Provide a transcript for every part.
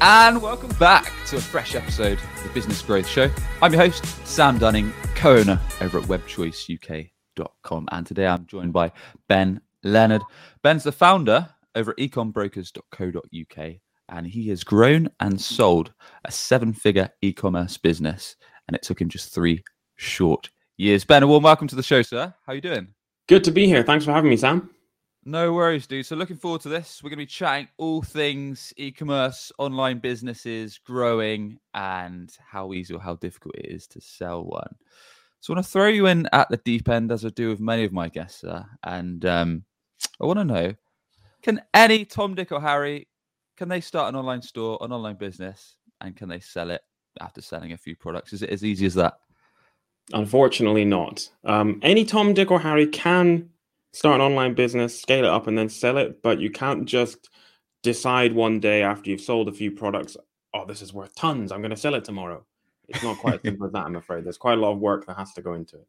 And welcome back to a fresh episode of the Business Growth Show. I'm your host, Sam Dunning, co owner over at webchoiceuk.com. And today I'm joined by Ben Leonard. Ben's the founder over at ecombrokers.co.uk, and he has grown and sold a seven figure e commerce business. And it took him just three short years. Ben, a warm welcome to the show, sir. How are you doing? Good to be here. Thanks for having me, Sam. No worries, dude. So looking forward to this. We're going to be chatting all things e-commerce, online businesses, growing, and how easy or how difficult it is to sell one. So I want to throw you in at the deep end, as I do with many of my guests, uh, and um, I want to know: Can any Tom, Dick, or Harry can they start an online store, an online business, and can they sell it after selling a few products? Is it as easy as that? Unfortunately, not. Um, any Tom, Dick, or Harry can start an online business, scale it up, and then sell it. But you can't just decide one day after you've sold a few products, oh, this is worth tons. I'm going to sell it tomorrow. It's not quite as simple as that, I'm afraid. There's quite a lot of work that has to go into it.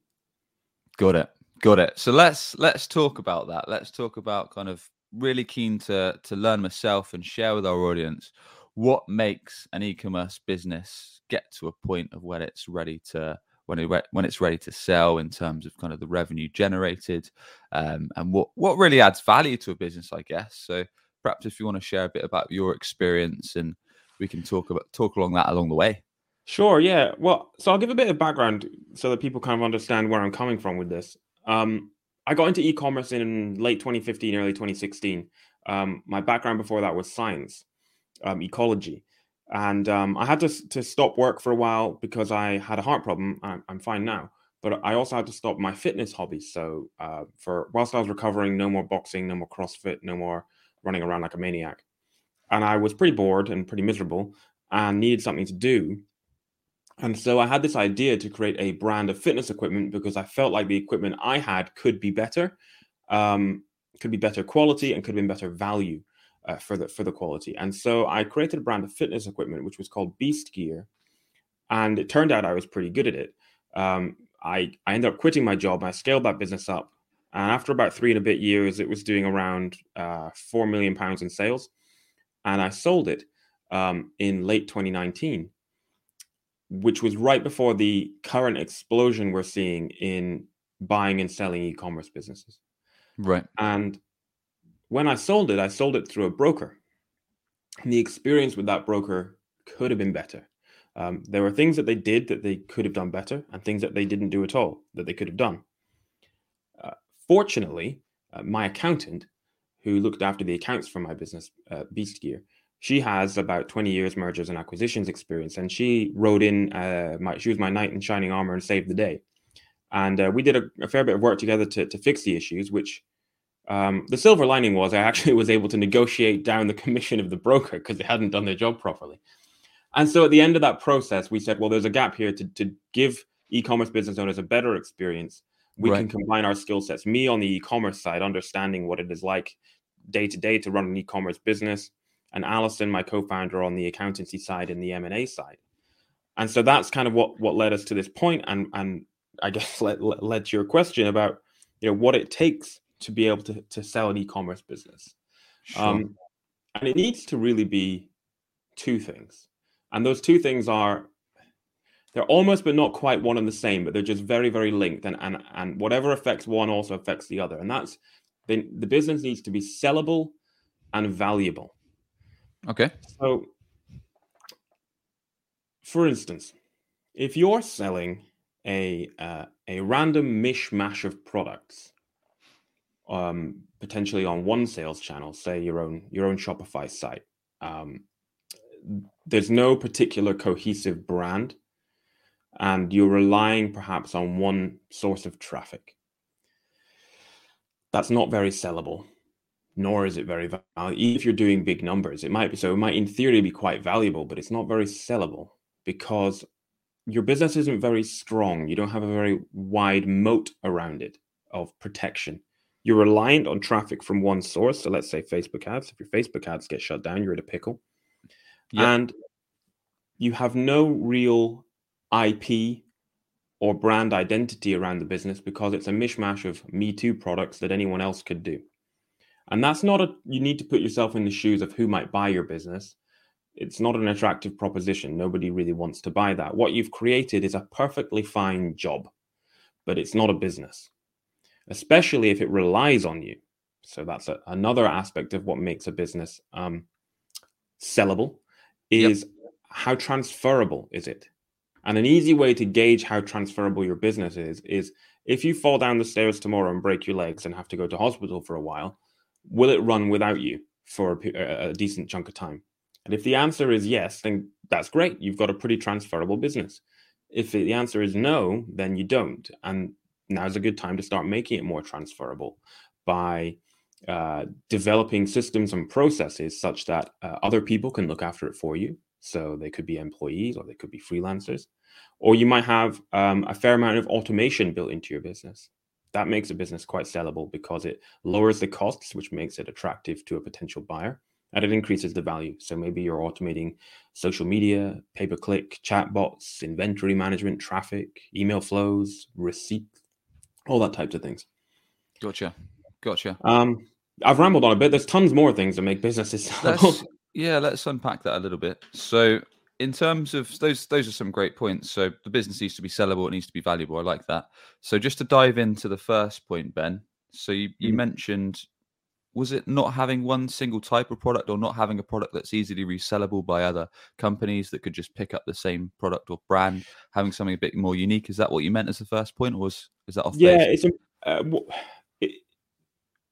Got it. Got it. So let's let's talk about that. Let's talk about kind of really keen to to learn myself and share with our audience what makes an e-commerce business get to a point of when it's ready to when it when it's ready to sell in terms of kind of the revenue generated um, and what what really adds value to a business, I guess. So perhaps if you want to share a bit about your experience and we can talk about talk along that along the way. Sure. Yeah. Well, so I'll give a bit of background so that people kind of understand where I'm coming from with this. Um, I got into e-commerce in late 2015, early 2016. Um, my background before that was science, um, ecology and um, I had to to stop work for a while because I had a heart problem. I'm, I'm fine now, but I also had to stop my fitness hobbies. So uh, for whilst I was recovering, no more boxing, no more CrossFit, no more running around like a maniac, and I was pretty bored and pretty miserable and needed something to do. And so I had this idea to create a brand of fitness equipment because I felt like the equipment I had could be better, um, could be better quality, and could been better value uh, for the for the quality. And so I created a brand of fitness equipment which was called Beast Gear, and it turned out I was pretty good at it. Um, I I ended up quitting my job. I scaled that business up, and after about three and a bit years, it was doing around uh, four million pounds in sales, and I sold it um, in late 2019, which was right before the current explosion we're seeing in buying and selling e-commerce businesses. Right. And when I sold it, I sold it through a broker. And the experience with that broker could have been better. Um, there were things that they did that they could have done better, and things that they didn't do at all that they could have done. Uh, fortunately, uh, my accountant, who looked after the accounts for my business, uh, Beast Gear, she has about 20 years mergers and acquisitions experience, and she wrote in. Uh, my, she was my knight in shining armor and saved the day. And uh, we did a, a, fair bit of work together to, to fix the issues, which um, the silver lining was I actually was able to negotiate down the commission of the broker because they hadn't done their job properly. And so at the end of that process, we said, well, there's a gap here to, to give e-commerce business owners a better experience. We right. can combine our skill sets. Me on the e-commerce side, understanding what it is like day to day to run an e-commerce business, and Allison, my co-founder, on the accountancy side and the M&A side. And so that's kind of what what led us to this point, and and I guess led, led to your question about you know what it takes to be able to, to sell an e-commerce business. Sure. Um, and it needs to really be two things. And those two things are they're almost but not quite one and the same, but they're just very, very linked. And and and whatever affects one also affects the other. And that's the, the business needs to be sellable and valuable. Okay. So for instance, if you're selling a uh, a random mishmash of products um, potentially on one sales channel, say your own your own Shopify site. Um, there's no particular cohesive brand, and you're relying perhaps on one source of traffic. That's not very sellable, nor is it very valuable. Even if you're doing big numbers, it might be so. It might, in theory, be quite valuable, but it's not very sellable because your business isn't very strong. You don't have a very wide moat around it of protection. You're reliant on traffic from one source. So let's say Facebook ads. If your Facebook ads get shut down, you're in a pickle. Yep. And you have no real IP or brand identity around the business because it's a mishmash of Me Too products that anyone else could do. And that's not a, you need to put yourself in the shoes of who might buy your business. It's not an attractive proposition. Nobody really wants to buy that. What you've created is a perfectly fine job, but it's not a business, especially if it relies on you. So that's a, another aspect of what makes a business um, sellable is yep. how transferable is it? And an easy way to gauge how transferable your business is is if you fall down the stairs tomorrow and break your legs and have to go to hospital for a while, will it run without you for a, a decent chunk of time? And if the answer is yes, then that's great. You've got a pretty transferable business. If the answer is no, then you don't. And now's a good time to start making it more transferable by uh, developing systems and processes such that uh, other people can look after it for you. So they could be employees or they could be freelancers. Or you might have um, a fair amount of automation built into your business. That makes a business quite sellable because it lowers the costs, which makes it attractive to a potential buyer, and it increases the value. So maybe you're automating social media, pay per click, chatbots, inventory management, traffic, email flows, receipts, all that types of things. Gotcha. Gotcha. Um, I've rambled on a bit. There's tons more things to make businesses sellable. Yeah, let's unpack that a little bit. So, in terms of those, those are some great points. So, the business needs to be sellable, it needs to be valuable. I like that. So, just to dive into the first point, Ben. So, you, you mm-hmm. mentioned was it not having one single type of product or not having a product that's easily resellable by other companies that could just pick up the same product or brand having something a bit more unique is that what you meant as the first point or was is that off yeah base? it's a, uh,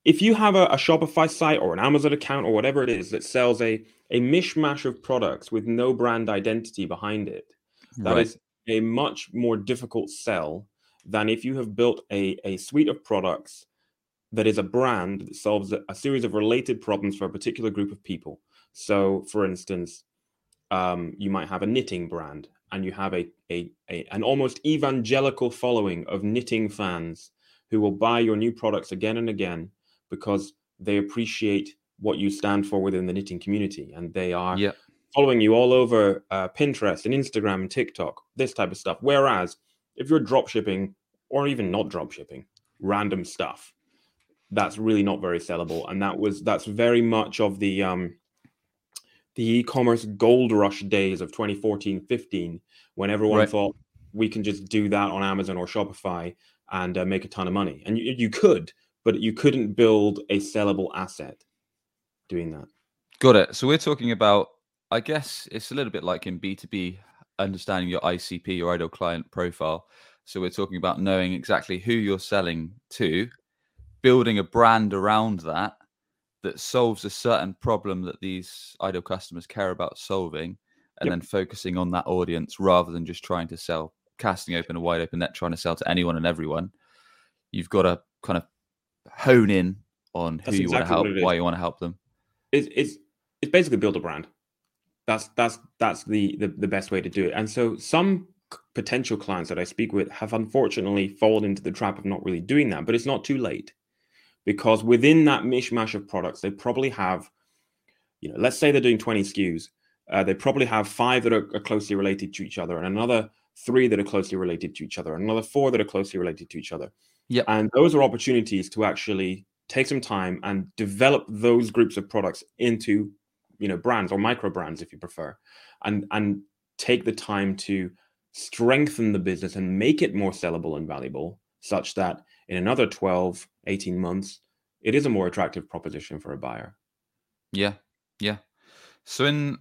if you have a, a, Shopify site or an Amazon account or whatever it is that sells a, a mishmash of products with no brand identity behind it, that right. is a much more difficult sell than if you have built a, a suite of products that is a brand that solves a, a series of related problems for a particular group of people. So, for instance, um, you might have a knitting brand and you have a, a, a an almost evangelical following of knitting fans who will buy your new products again and again because they appreciate what you stand for within the knitting community and they are yep. following you all over uh, Pinterest and Instagram and TikTok, this type of stuff. Whereas if you're drop shipping or even not drop shipping, random stuff, that's really not very sellable. And that was that's very much of the um the e-commerce gold rush days of 2014 15 when everyone right. thought we can just do that on Amazon or Shopify and uh, make a ton of money. And you, you could, but you couldn't build a sellable asset doing that. Got it. So we're talking about, I guess it's a little bit like in B2B, understanding your ICP, your ideal client profile. So we're talking about knowing exactly who you're selling to, building a brand around that that solves a certain problem that these ideal customers care about solving, and yep. then focusing on that audience rather than just trying to sell, casting open a wide open net, trying to sell to anyone and everyone. You've got to kind of hone in on who That's you exactly want to help, why you want to help them. It's it's it's basically build a brand. That's that's that's the, the the best way to do it. And so some potential clients that I speak with have unfortunately fallen into the trap of not really doing that. But it's not too late because within that mishmash of products, they probably have, you know, let's say they're doing 20 SKUs. Uh, they probably have five that are, are, closely related to each other, and another three that are closely related to each other, and another four that are closely related to each other. Yeah. And those are opportunities to actually take some time and develop those groups of products into, you know, brands or micro brands if you prefer. And and take the time to strengthen the business and make it more sellable and valuable such that in another 12, 18 months, it is a more attractive proposition for a buyer. Yeah. Yeah. So in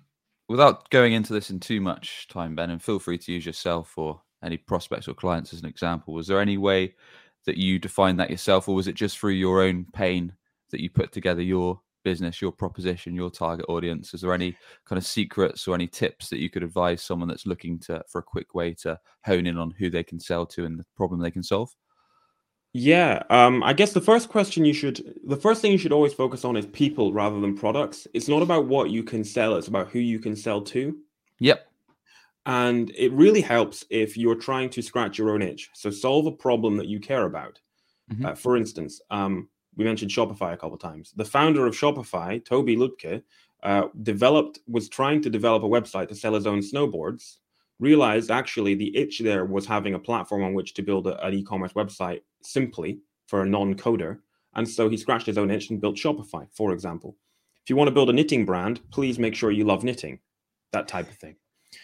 without going into this in too much time, Ben, and feel free to use yourself or any prospects or clients as an example. Was there any way that you define that yourself, or was it just through your own pain that you put together your business, your proposition, your target audience? Is there any kind of secrets or any tips that you could advise someone that's looking to for a quick way to hone in on who they can sell to and the problem they can solve? Yeah, um, I guess the first question you should, the first thing you should always focus on is people rather than products. It's not about what you can sell; it's about who you can sell to. Yep. And it really helps if you're trying to scratch your own itch. So solve a problem that you care about. Mhm. Uh, for instance, um, we mentioned Shopify a couple of times. The founder of Shopify, Tobi Lütke, uh, developed was trying to develop a website to sell his own snowboards. Realized actually the itch there was having a platform on which to build a, an e-commerce website simply for a non-coder, and so he scratched his own itch and built Shopify, for example. If you want to build a knitting brand, please make sure you love knitting, that type of thing.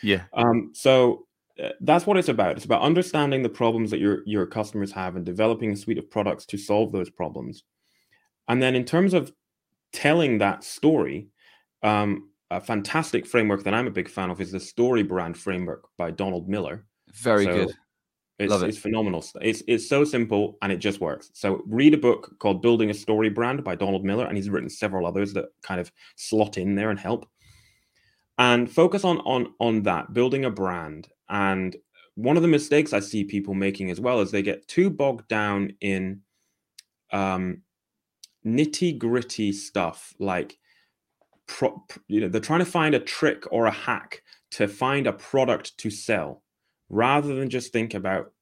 Yeah. Um, so uh, that's what it's about. It's about understanding the problems that your your customers have and developing a suite of products to solve those problems. And then in terms of telling that story, um, a fantastic framework that I'm a big fan of is the StoryBrand framework by Donald Miller. Very So good. It's, Love it. it's phenomenal. It's it's so simple and it just works. So read a book called Building a StoryBrand by Donald Miller, and he's written several others that kind of slot in there and help. And focus on on on that, building a brand. And one of the mistakes I see people making as well is they get too bogged down in um, nitty gritty stuff like pro, you know they're trying to find a trick or a hack to find a product to sell rather than just think about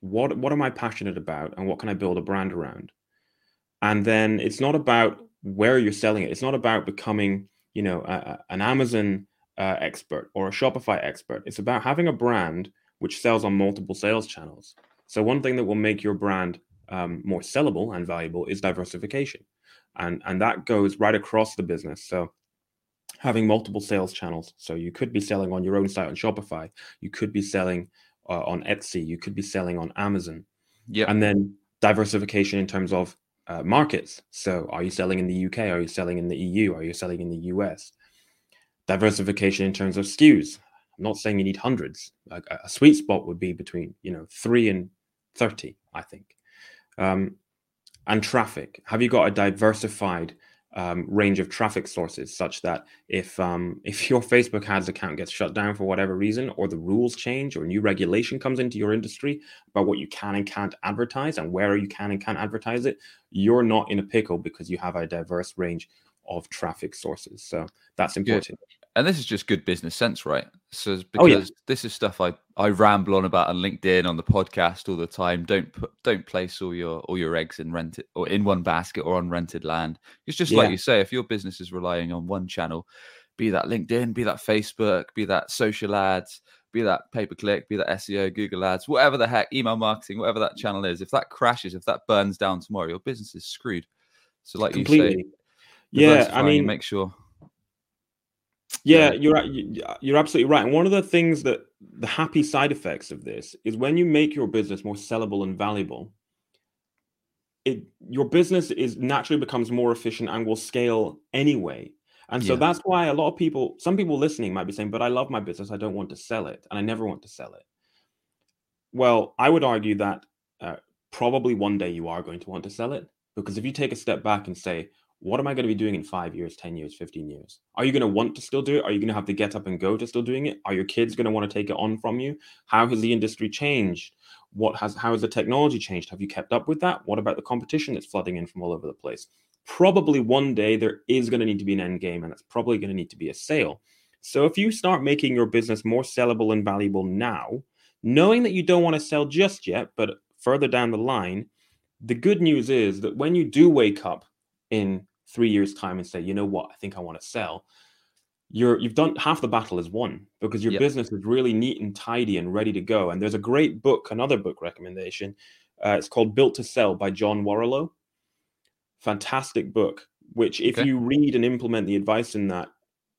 what what am I passionate about and what can I build a brand around. And then it's not about where you're selling it. It's not about becoming, you know, a, an Amazon uh, expert or a Shopify expert. It's about having a brand which sells on multiple sales channels. So one thing that will make your brand um, more sellable and valuable is diversification, and and that goes right across the business. So having multiple sales channels. So you could be selling on your own site on Shopify. You could be selling uh, on Etsy. You could be selling on Amazon. Yeah. And then diversification in terms of uh, markets. So are you selling in the UK? Are you selling in the EU? Are you selling in the US? Diversification in terms of SKUs. I'm not saying you need hundreds. Like a, sweet spot would be between you know three and thirty, I think. Um, and traffic. Have you got a diversified um, range of traffic sources such that if um, if your Facebook ads account gets shut down for whatever reason, or the rules change, or new regulation comes into your industry about what you can and can't advertise and where you can and can't advertise it, you're not in a pickle because you have a diverse range of traffic sources. So that's important. And this is just good business sense, right? So it's Oh, yeah. because this is stuff I I ramble on about on LinkedIn on the podcast all the time. Don't put don't place all your all your eggs in rented or in one basket or on rented land. It's just like you say, if your business is relying on one channel, be that LinkedIn, be that Facebook, be that social ads, be that pay per click, be that SEO, Google ads, whatever the heck, email marketing, whatever that channel is, if that crashes, if that burns down tomorrow, your business is screwed. So like you say, Yeah, I mean, make sure. Yeah, you're you- you're absolutely right. And one of the things that the happy side effects of this is when you make your business more sellable and valuable, it your business is naturally becomes more efficient and will scale anyway. And so Yeah. that's why a lot of people, some people listening might be saying, "But I love my business. I don't want to sell it, and I never want to sell it." Well, I would argue that uh, probably one day you are going to want to sell it because if you take a step back and say, what am I going to be doing in five years, 10 years, 15 years? Are you going to want to still do it? Are you going to have to get up and go to still doing it? Are your kids going to want to take it on from you? How has the industry changed? What has how has the technology changed? Have you kept up with that? What about the competition that's flooding in from all over the place? Probably one day there is going to need to be an end game, and it's probably going to need to be a sale. So if you start making your business more sellable and valuable now, knowing that you don't want to sell just yet, but further down the line, the good news is that when you do wake up in three years' time and say, you know what, I think I want to sell, you're you've done half the battle is won because your Yep. business is really neat and tidy and ready to go. And there's a great book, another book recommendation. Uh, it's called Built to Sell by John Warrillow. Fantastic book, which if Okay. you read and implement the advice in that,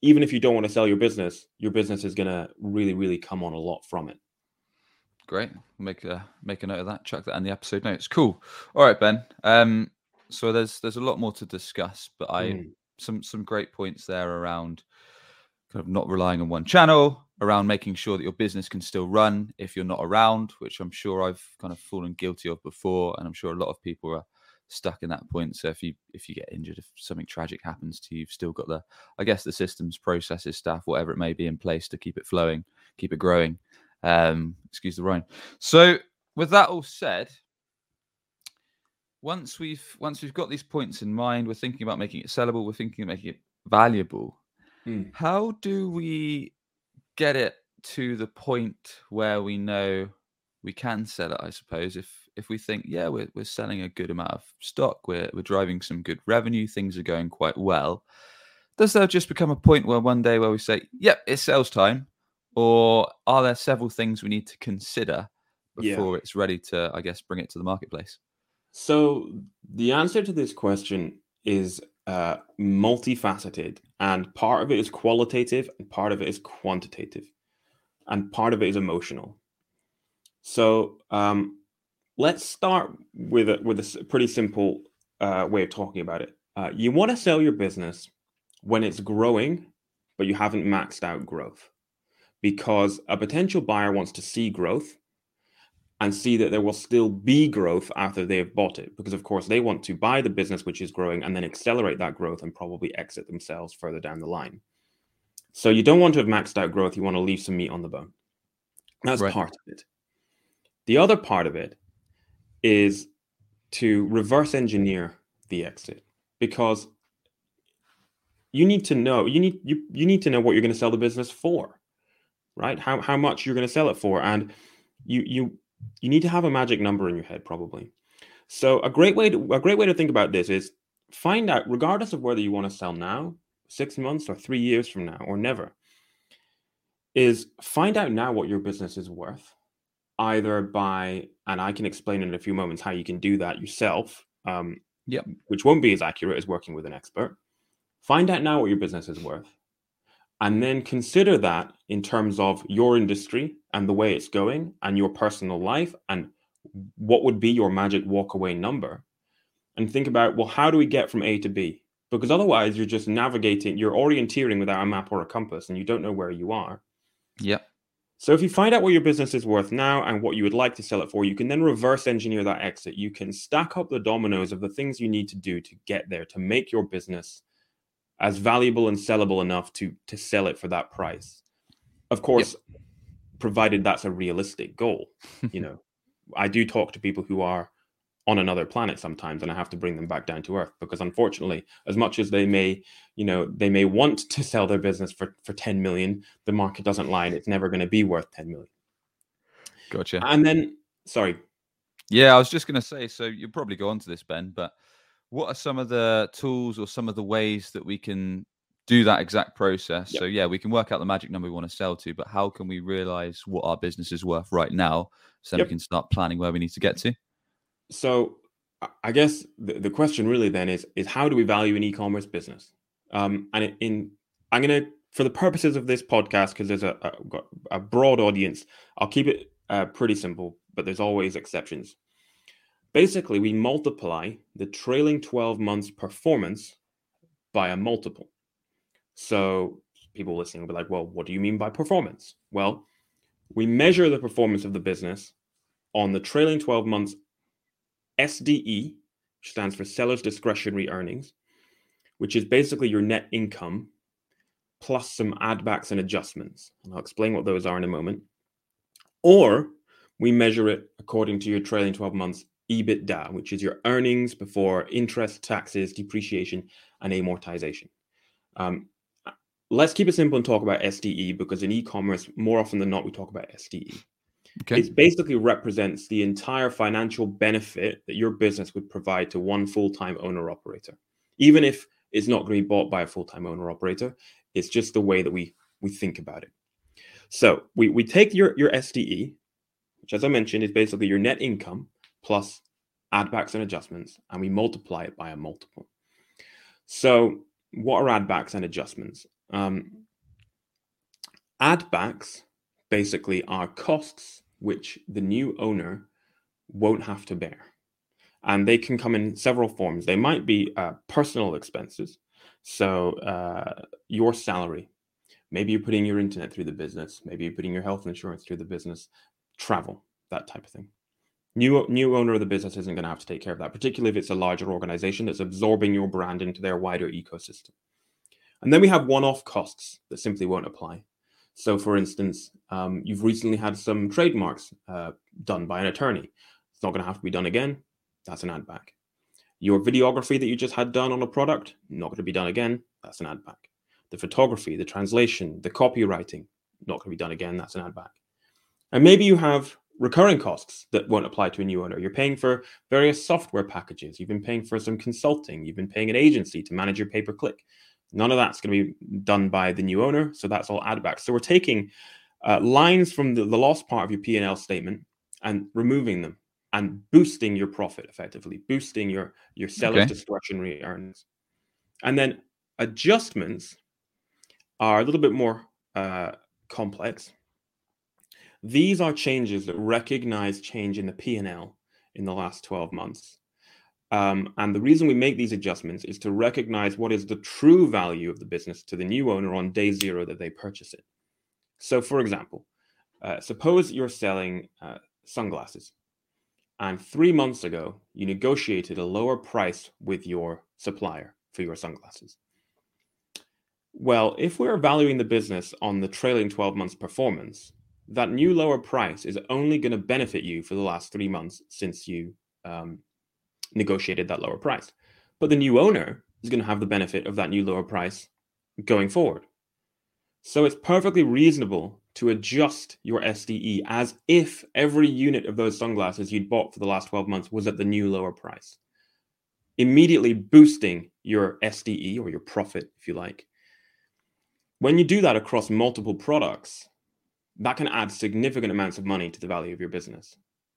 even if you don't want to sell your business, your business is gonna really, really come on a lot from it. Great. Make a make a note of that. Chuck that in the episode notes. Cool. All right, Ben. Um, so there's there's a lot more to discuss, but I Mm. some some great points there around kind of not relying on one channel, around making sure that your business can still run if you're not around, which I'm sure I've kind of fallen guilty of before, and I'm sure a lot of people are stuck in that point. So if you if you get injured, if something tragic happens to you, you've still got the I guess the systems, processes, staff, whatever it may be in place to keep it flowing, keep it growing. Um, excuse the rhyme. So with that all said, once we've once we've got these points in mind, we're thinking about making it sellable, we're thinking of making it valuable. Mm. How do we get it to the point where we know we can sell it, I suppose, if if we think, yeah, we're we're selling a good amount of stock, we're we're driving some good revenue, things are going quite well. Does there just become a point where one day where we say, yep, yeah, it's sales time? Or are there several things we need to consider before yeah. it's ready to, I guess, bring it to the marketplace? So the answer to this question is uh, multifaceted, and part of it is qualitative, and part of it is quantitative, and part of it is emotional. So um, let's start with a with a pretty simple uh, way of talking about it. Uh, you want to sell your business when it's growing, but you haven't maxed out growth, because a potential buyer wants to see growth and see that there will still be growth after they have bought it. Because, of course, they want to buy the business which is growing and then accelerate that growth and probably exit themselves further down the line. So, you don't want to have maxed out growth. You want to leave some meat on the bone. That's right. part of it. The other part of it is to reverse engineer the exit because you need to know you need you, you need to know what you're going to sell the business for right how, how much you're going to sell it for and you you you need to have a magic number in your head probably so a great way to a great way to think about this is find out regardless of whether you want to sell now six months or three years from now or never is find out now what your business is worth either by and i can explain in a few moments how you can do that yourself um, yep. which won't be as accurate as working with an expert find out now what your business is worth and then consider that in terms of your industry and the way it's going and your personal life and what would be your magic walkaway number. And think about well how do we get from a to b? Because otherwise you're just navigating you're orienteering without a map or a compass and you don't know where you are. Yeah so if you find out what your business is worth now and what you would like to sell it for you can then reverse engineer that exit. You can stack up the dominoes of the things you need to do to get there to make your business as valuable and sellable enough to to sell it for that price. Of course, yep. provided that's a realistic goal. you know, I do talk to people who are on another planet sometimes and I have to bring them back down to earth because unfortunately, as much as they may, you know, they may want to sell their business for for 10 million, the market doesn't lie and it's never going to be worth 10 million. Gotcha. And then sorry. Yeah, I was just going to say so you'll probably go on to this Ben, but what are some of the tools or some of the ways that we can do that exact process? Yep. So yeah, we can work out the magic number we want to sell to, but how can we realize what our business is worth right now so yep. we can start planning where we need to get to? So I guess the, the question really then is is how do we value an e-commerce business? Um, and in I'm gonna for the purposes of this podcast because there's a, a, a broad audience, I'll keep it uh, pretty simple, but there's always exceptions. Basically, we multiply the trailing 12 months performance by a multiple. So people listening will be like, well, what do you mean by performance? Well, we measure the performance of the business on the trailing 12 months SDE, which stands for seller's discretionary earnings, which is basically your net income plus some add backs and adjustments. And I'll explain what those are in a moment. Or we measure it according to your trailing 12 months EBITDA, which is your earnings before interest, taxes, depreciation, and amortization. Um, let's keep it simple and talk about SDE because in e-commerce, more often than not, we talk about SDE. Okay. It basically represents the entire financial benefit that your business would provide to one full-time owner operator. Even if it's not going to be bought by a full-time owner operator, it's just the way that we we think about it. So we, we take your, your SDE, which as I mentioned is basically your net income plus add backs and adjustments, and we multiply it by a multiple. So, what are add backs and adjustments? Um, add backs basically are costs which the new owner won't have to bear. And they can come in several forms. They might be uh, personal expenses. So, uh, your salary, maybe you're putting your internet through the business, maybe you're putting your health insurance through the business, travel, that type of thing. New new owner of the business isn't going to have to take care of that, particularly if it's a larger organization that's absorbing your brand into their wider ecosystem. And then we have one-off costs that simply won't apply. So, for instance, um, you've recently had some trademarks uh, done by an attorney. It's not going to have to be done again. That's an add back. Your videography that you just had done on a product, not going to be done again. That's an add back. The photography, the translation, the copywriting, not going to be done again. That's an add back. And maybe you have recurring costs that won't apply to a new owner. You're paying for various software packages. You've been paying for some consulting. You've been paying an agency to manage your pay per click. None of that's going to be done by the new owner. So that's all add back. So we're taking uh, lines from the, the loss part of your P&L statement and removing them and boosting your profit effectively, boosting your, your seller's okay. discretionary earnings. And then adjustments are a little bit more uh, complex. These are changes that recognize change in the P&L in the last 12 months. Um, and the reason we make these adjustments is to recognize what is the true value of the business to the new owner on day zero that they purchase it. So, for example, uh, suppose you're selling uh, sunglasses, and three months ago you negotiated a lower price with your supplier for your sunglasses. Well, if we're valuing the business on the trailing 12 months performance, that new lower price is only going to benefit you for the last three months since you um, negotiated that lower price. But the new owner is going to have the benefit of that new lower price going forward. So it's perfectly reasonable to adjust your SDE as if every unit of those sunglasses you'd bought for the last 12 months was at the new lower price, immediately boosting your SDE or your profit, if you like. When you do that across multiple products, that can add significant amounts of money to the value of your business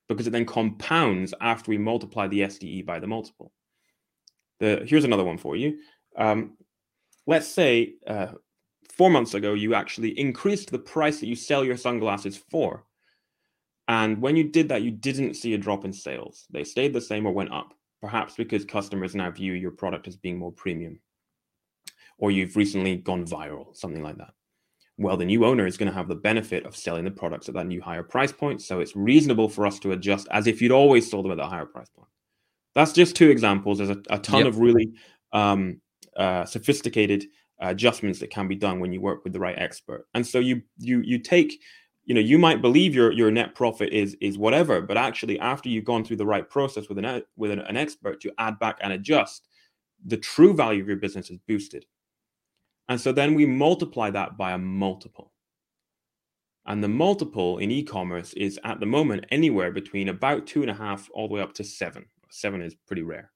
because it then compounds after we multiply the SDE by the multiple. The, here's another one for you. Um, let's say uh, four months ago, you actually increased the price that you sell your sunglasses for. And when you did that, you didn't see a drop in sales. They stayed the same or went up, perhaps because customers now view your product as being more premium. Or you've recently gone viral, something like that well, the new owner is going to have the benefit of selling the products at that new higher price point. So it's reasonable for us to adjust as if you'd always sold them at that higher price point. That's just two examples. There's a, a ton yep. of really um, uh, sophisticated adjustments that can be done when you work with the right expert. And so you you you take, you know, you might believe your your net profit is is whatever, but actually after you've gone through the right process with an with an, an expert to add back and adjust, the true value of your business is boosted. And so then we multiply that by a multiple. And the multiple in e commerce is at the moment anywhere between about two and a half all the way up to seven. Seven is pretty rare.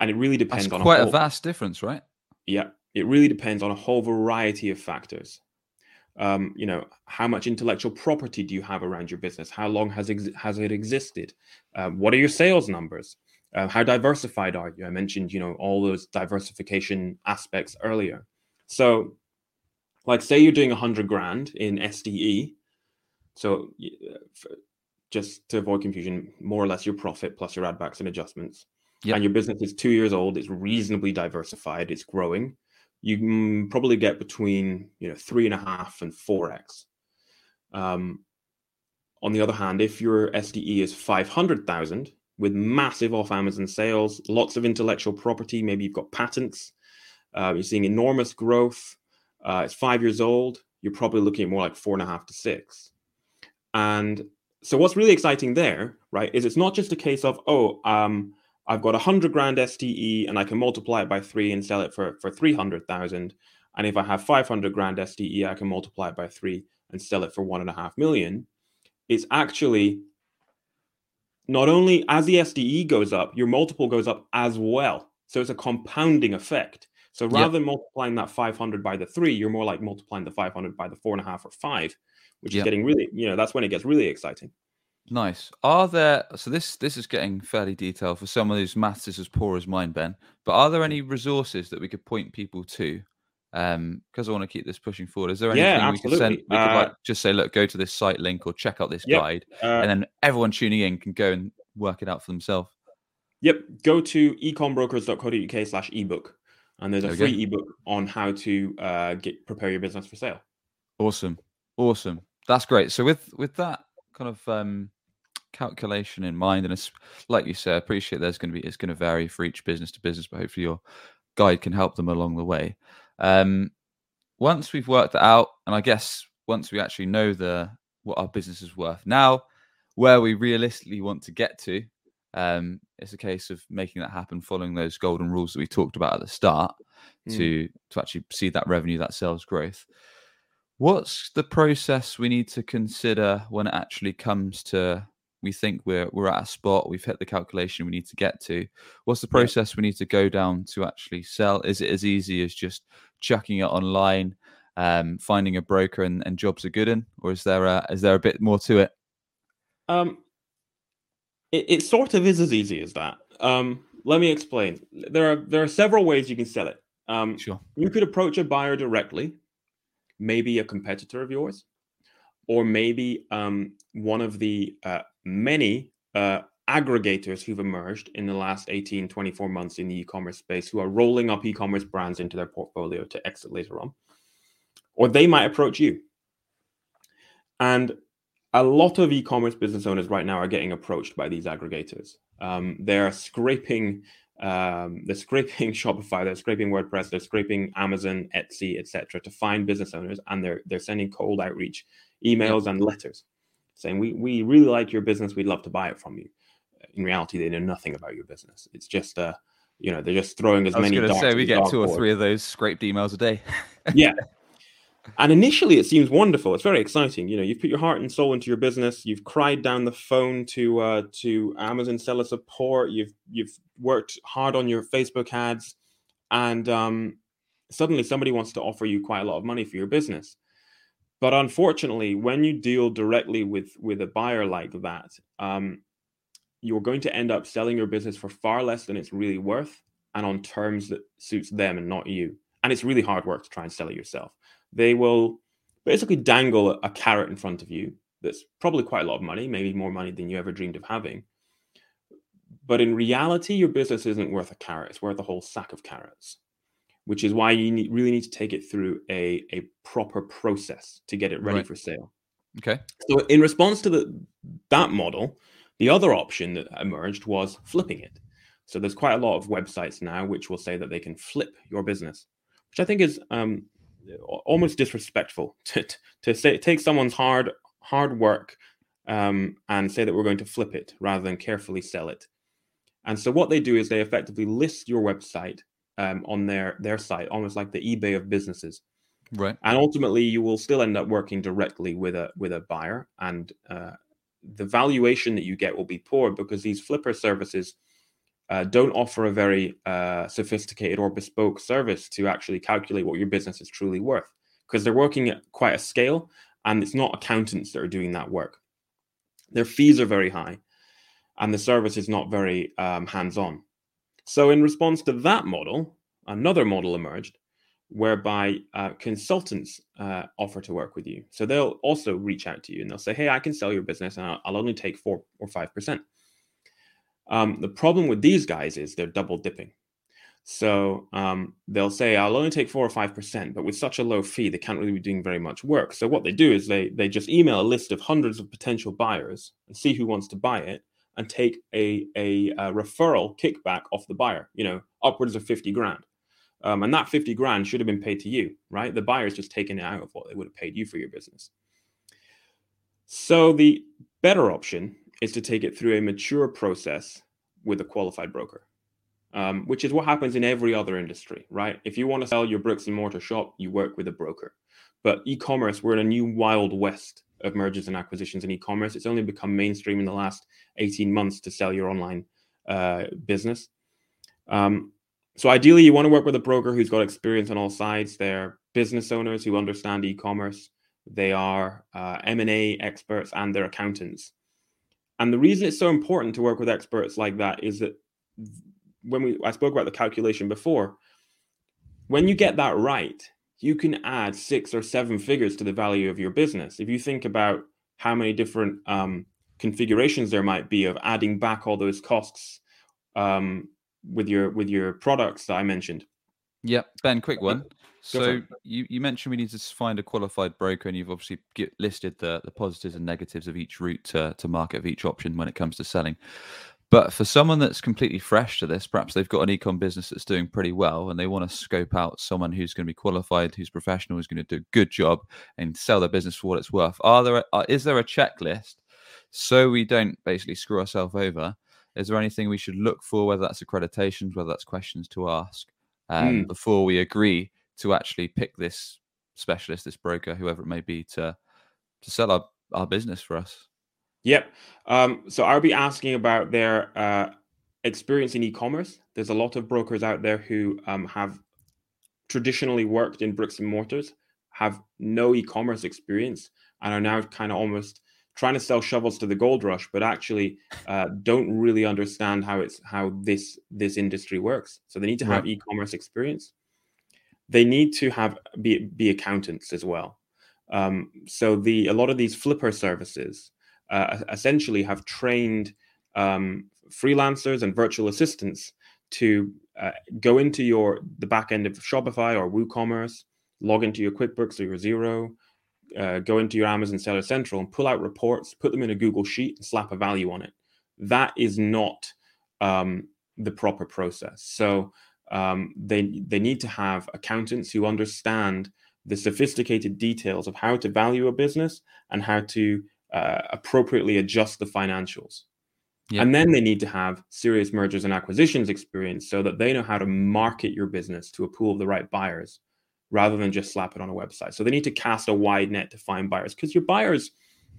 And it really depends That's on quite a, whole, a vast difference, right? Yeah. It really depends on a whole variety of factors. Um, you know, how much intellectual property do you have around your business? How long has ex- has it existed? Uh, what are your sales numbers? Uh, how diversified are you? I mentioned, you know, all those diversification aspects earlier. So, like, say you're doing 100 grand in SDE. So, uh, just to avoid confusion, more or less your profit plus your add backs and adjustments. Yep. And your business is two years old, it's reasonably diversified, it's growing. You probably get between, you know, three and a half and 4x. Um, on the other hand, if your SDE is 500,000, with massive off Amazon sales, lots of intellectual property. Maybe you've got patents. Uh, you're seeing enormous growth. Uh, it's five years old. You're probably looking at more like four and a half to six. And so, what's really exciting there, right, is it's not just a case of, oh, um, I've got a hundred grand SDE and I can multiply it by three and sell it for for three hundred thousand. And if I have five hundred grand SDE, I can multiply it by three and sell it for one and a half million. It's actually not only as the SDE goes up, your multiple goes up as well. So it's a compounding effect. So rather yep. than multiplying that 500 by the three, you're more like multiplying the 500 by the four and a half or five, which yep. is getting really, you know, that's when it gets really exciting. Nice. Are there so this this is getting fairly detailed for someone whose maths is as poor as mine, Ben. But are there mm. any resources that we could point people to? Um, because I want to keep this pushing forward. Is there anything yeah, we could send? We uh, could like just say, look, go to this site link or check out this yep. guide, uh, and then everyone tuning in can go and work it out for themselves. Yep. Go to ecombrokers.co.uk slash ebook. And there's a there free ebook on how to uh, get prepare your business for sale. Awesome. Awesome. That's great. So with with that kind of um calculation in mind, and it's like you said, I appreciate there's going to be it's going to vary for each business to business, but hopefully your guide can help them along the way. Um, once we've worked that out, and I guess once we actually know the what our business is worth now, where we realistically want to get to, um, it's a case of making that happen, following those golden rules that we talked about at the start, mm. to to actually see that revenue, that sales growth. What's the process we need to consider when it actually comes to we think we're we're at a spot, we've hit the calculation we need to get to. What's the process we need to go down to actually sell? Is it as easy as just chucking it online, um, finding a broker and, and jobs are good in, or is there a is there a bit more to it? Um, it, it sort of is as easy as that. Um, let me explain. There are there are several ways you can sell it. Um, Sure. you could approach a buyer directly, maybe a competitor of yours, or maybe um, one of the uh, many uh, aggregators who've emerged in the last 18, 24 months in the e-commerce space who are rolling up e-commerce brands into their portfolio to exit later on. Or they might approach you. And a lot of e-commerce business owners right now are getting approached by these aggregators. Um, they're scraping, um, they're scraping Shopify, they're scraping WordPress, they're scraping Amazon, Etsy, etc., to find business owners, and they're they're sending cold outreach emails and letters saying we we really like your business, we'd love to buy it from you. In reality, they know nothing about your business. It's just uh, you know, they're just throwing as I was many. going to say we get two or three of those scraped emails a day. yeah. And initially, it seems wonderful. It's very exciting. You know, you've put your heart and soul into your business. You've cried down the phone to uh, to Amazon seller support. You've you've worked hard on your Facebook ads, and um, suddenly somebody wants to offer you quite a lot of money for your business. But unfortunately, when you deal directly with with a buyer like that, um, you're going to end up selling your business for far less than it's really worth, and on terms that suits them and not you. And it's really hard work to try and sell it yourself they will basically dangle a, carrot in front of you that's probably quite a lot of money, maybe more money than you ever dreamed of having. But in reality, your business isn't worth a carrot, it's worth a whole sack of carrots, which is why you need, really need to take it through a, a proper process to get it ready Right. for sale. okay. So, in response to the, that model, the other option that emerged was flipping it. So, there's quite a lot of websites now which will say that they can flip your business, which I think is um, almost disrespectful to, to say take someone's hard hard work um, and say that we're going to flip it rather than carefully sell it. And so, what they do is they effectively list your website um, on their their site, almost like the eBay of businesses Right. and ultimately you will still end up working directly with a with a buyer and uh, the valuation that you get will be poor because these flipper services uh, don't offer a very uh, sophisticated or bespoke service to actually calculate what your business is truly worth because they're working at quite a scale and it's not accountants that are doing that work. Their fees are very high and the service is not very um, hands-on. So in response to that model another model emerged whereby uh, consultants uh, offer to work with you. So they'll also reach out to you and they'll say, "Hey, I can sell your business, and I'll, I'll only take four or five percent." Um, the problem with these guys is they're double dipping. So um, they'll say, "I'll only take four or five percent," but with such a low fee, they can't really be doing very much work. So what they do is they they just email a list of hundreds of potential buyers and see who wants to buy it, and take a a, a referral kickback off the buyer. You know, upwards of fifty grand. Um, and that 50 grand should have been paid to you, right? The buyer's just taking it out of what they would have paid you for your business. So the better option is to take it through a mature process with a qualified broker, um, which is what happens in every other industry, right? If you want to sell your bricks and mortar shop, you work with a broker. But e-commerce, we're in a new wild west of mergers and acquisitions in e-commerce. It's only become mainstream in the last 18 months to sell your online uh, business. Um, so ideally, you want to work with a broker who's got experience on all sides. They're business owners who understand e-commerce. They are uh, M&A experts and they're accountants. And the reason it's so important to work with experts like that is that when we I spoke about the calculation before, when you get that right, you can add six or seven figures to the value of your business. If you think about how many different um, configurations there might be of adding back all those costs um, with your with your products that I mentioned. Yep. Ben, quick one. So you, you mentioned we need to find a qualified broker, and you've obviously get, listed the, the positives and negatives of each route to, to market of each option when it comes to selling. But for someone that's completely fresh to this, perhaps they've got an ecom business that's doing pretty well, and they want to scope out someone who's going to be qualified, who's professional, who's going to do a good job and sell their business for what it's worth. Are there? A, is there a checklist so we don't basically screw ourselves over? Is there anything we should look for, whether that's accreditations, whether that's questions to ask, um, Mm. before we agree to actually pick this specialist, this broker, whoever it may be, to to sell our, our business for us? Yep. Um, so I'll be asking about their uh, experience in e-commerce. There's a lot of brokers out there who um, have traditionally worked in bricks and mortars, have no e-commerce experience, and are now kind of almost trying to sell shovels to the gold rush, but actually uh, don't really understand how it's how this this industry works. So they need to have right. e-commerce experience. They need to have be be accountants as well. Um, so the a lot of these flipper services uh, essentially have trained um, freelancers and virtual assistants to uh, go into your the back end of Shopify or WooCommerce, log into your QuickBooks or your Xero, uh, go into your Amazon Seller Central and pull out reports, put them in a Google Sheet, and slap a value on it. That is not um, the proper process. So um, they they need to have accountants who understand the sophisticated details of how to value a business and how to uh, appropriately adjust the financials. Yep. And then they need to have serious mergers and acquisitions experience so that they know how to market your business to a pool of the right buyers rather than just slap it on a website. So they need to cast a wide net to find buyers because your buyers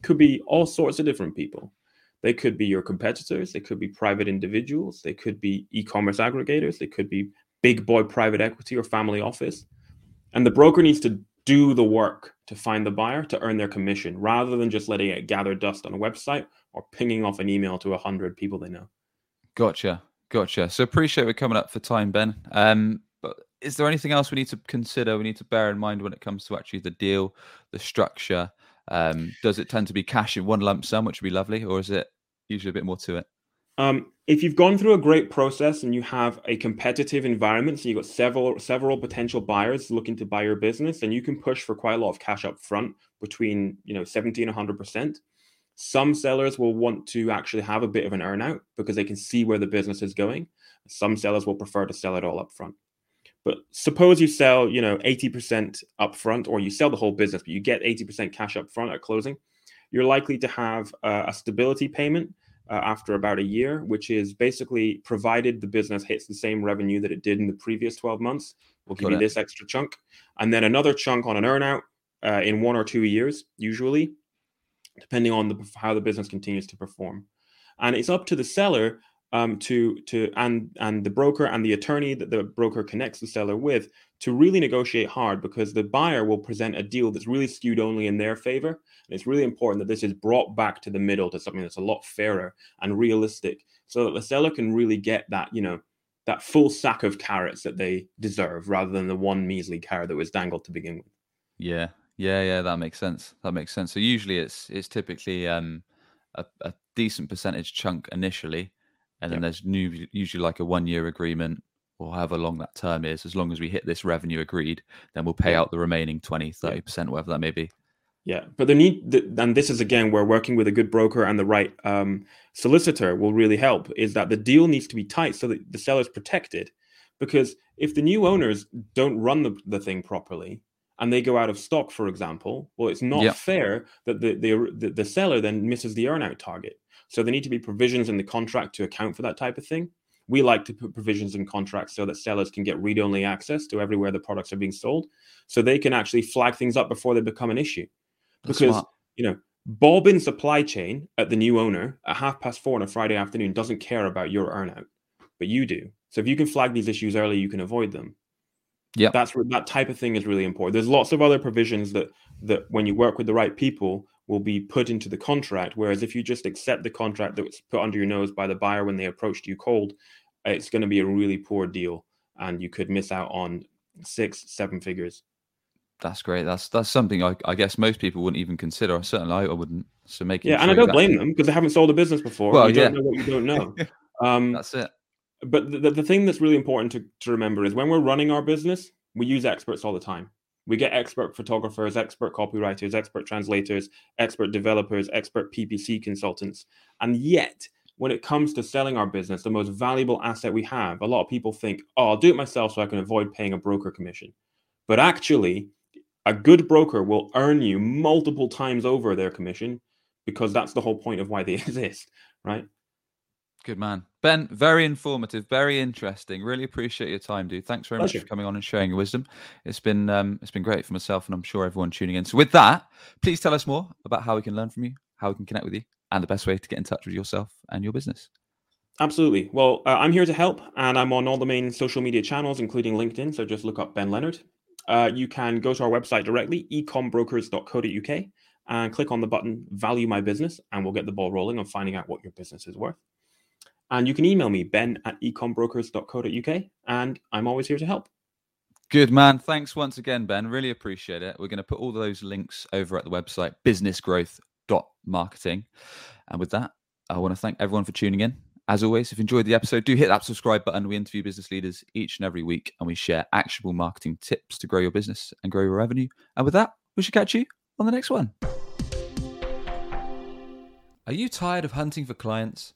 could be all sorts of different people. They could be your competitors, they could be private individuals, they could be e commerce aggregators, they could be big boy private equity or family office. And the broker needs to do the work to find the buyer to earn their commission rather than just letting it gather dust on a website or pinging off an email to a 100 people they know. Gotcha. Gotcha. So appreciate we're coming up for time, Ben. Um, is there anything else we need to consider? We need to bear in mind when it comes to actually the deal, the structure. Um, does it tend to be cash in one lump sum, which would be lovely, or is it usually a bit more to it? Um, if you've gone through a great process and you have a competitive environment, so you've got several several potential buyers looking to buy your business, and you can push for quite a lot of cash up front, between you know 70 and 100 percent. Some sellers will want to actually have a bit of an earnout because they can see where the business is going. Some sellers will prefer to sell it all up front. But suppose you sell, you know, 80% upfront, or you sell the whole business, but you get 80% cash upfront at closing, you're likely to have uh, a stability payment uh, after about a year, which is basically provided the business hits the same revenue that it did in the previous 12 months, we'll give Got you it. this extra chunk. And then another chunk on an earnout uh, in one or two years, usually, depending on the, how the business continues to perform. And it's up to the seller um, to to and and the broker and the attorney that the broker connects the seller with to really negotiate hard because the buyer will present a deal that's really skewed only in their favor. And it's really important that this is brought back to the middle to something that's a lot fairer and realistic so that the seller can really get that you know that full sack of carrots that they deserve rather than the one measly carrot that was dangled to begin with. Yeah. Yeah yeah that makes sense. That makes sense. So usually it's it's typically um a, a decent percentage chunk initially and then there's new usually like a one year agreement or however long that term is. As long as we hit this revenue agreed then we'll pay out the remaining 20 30% whatever that may be. Yeah. But the need and this is again where working with a good broker and the right um, solicitor will really help is that the deal needs to be tight so that the seller is protected. Because if the new owners don't run the, the thing properly and they go out of stock for example well it's not fair that the, the the seller then misses the earnout target so there need to be provisions in the contract to account for that type of thing. We like to put provisions in contracts so that sellers can get read only access to everywhere the products are being sold. So they can actually flag things up before they become an issue. Because, you know, Bob in supply chain at the new owner at half past four on a Friday afternoon doesn't care about your earnout, but you do. So if you can flag these issues early, you can avoid them. Yeah, that's that type of thing is really important. There's lots of other provisions that that when you work with the right people will be put into the contract. Whereas if you just accept the contract that was put under your nose by the buyer when they approached you cold, it's going to be a really poor deal, and you could miss out on six, seven figures. That's great. That's that's something I, I guess most people wouldn't even consider. I certainly, I wouldn't. So making yeah, and I don't blame them because they haven't sold a business before. Well, you yeah. don't know what you don't know. Um, that's it. But the, the thing that's really important to, to remember is when we're running our business, we use experts all the time. We get expert photographers, expert copywriters, expert translators, expert developers, expert PPC consultants. And yet, when it comes to selling our business, the most valuable asset we have, a lot of people think, oh, I'll do it myself so I can avoid paying a broker commission. But actually, a good broker will earn you multiple times over their commission because that's the whole point of why they exist, right? Good man. Ben, very informative, very interesting. Really appreciate your time, dude. Thanks very Pleasure. much for coming on and sharing your wisdom. It's been um, it's been great for myself and I'm sure everyone tuning in. So with that, please tell us more about how we can learn from you, how we can connect with you, and the best way to get in touch with yourself and your business. Absolutely. Well, uh, I'm here to help, and I'm on all the main social media channels, including LinkedIn. So just look up Ben Leonard. Uh, you can go to our website directly, ecombrokers.co.uk, and click on the button Value My Business, and we'll get the ball rolling on finding out what your business is worth. And you can email me, ben at ecombrokers.co.uk, and I'm always here to help. Good man. Thanks once again, Ben. Really appreciate it. We're going to put all those links over at the website businessgrowth.marketing. And with that, I want to thank everyone for tuning in. As always, if you enjoyed the episode, do hit that subscribe button. We interview business leaders each and every week and we share actionable marketing tips to grow your business and grow your revenue. And with that, we should catch you on the next one. Are you tired of hunting for clients?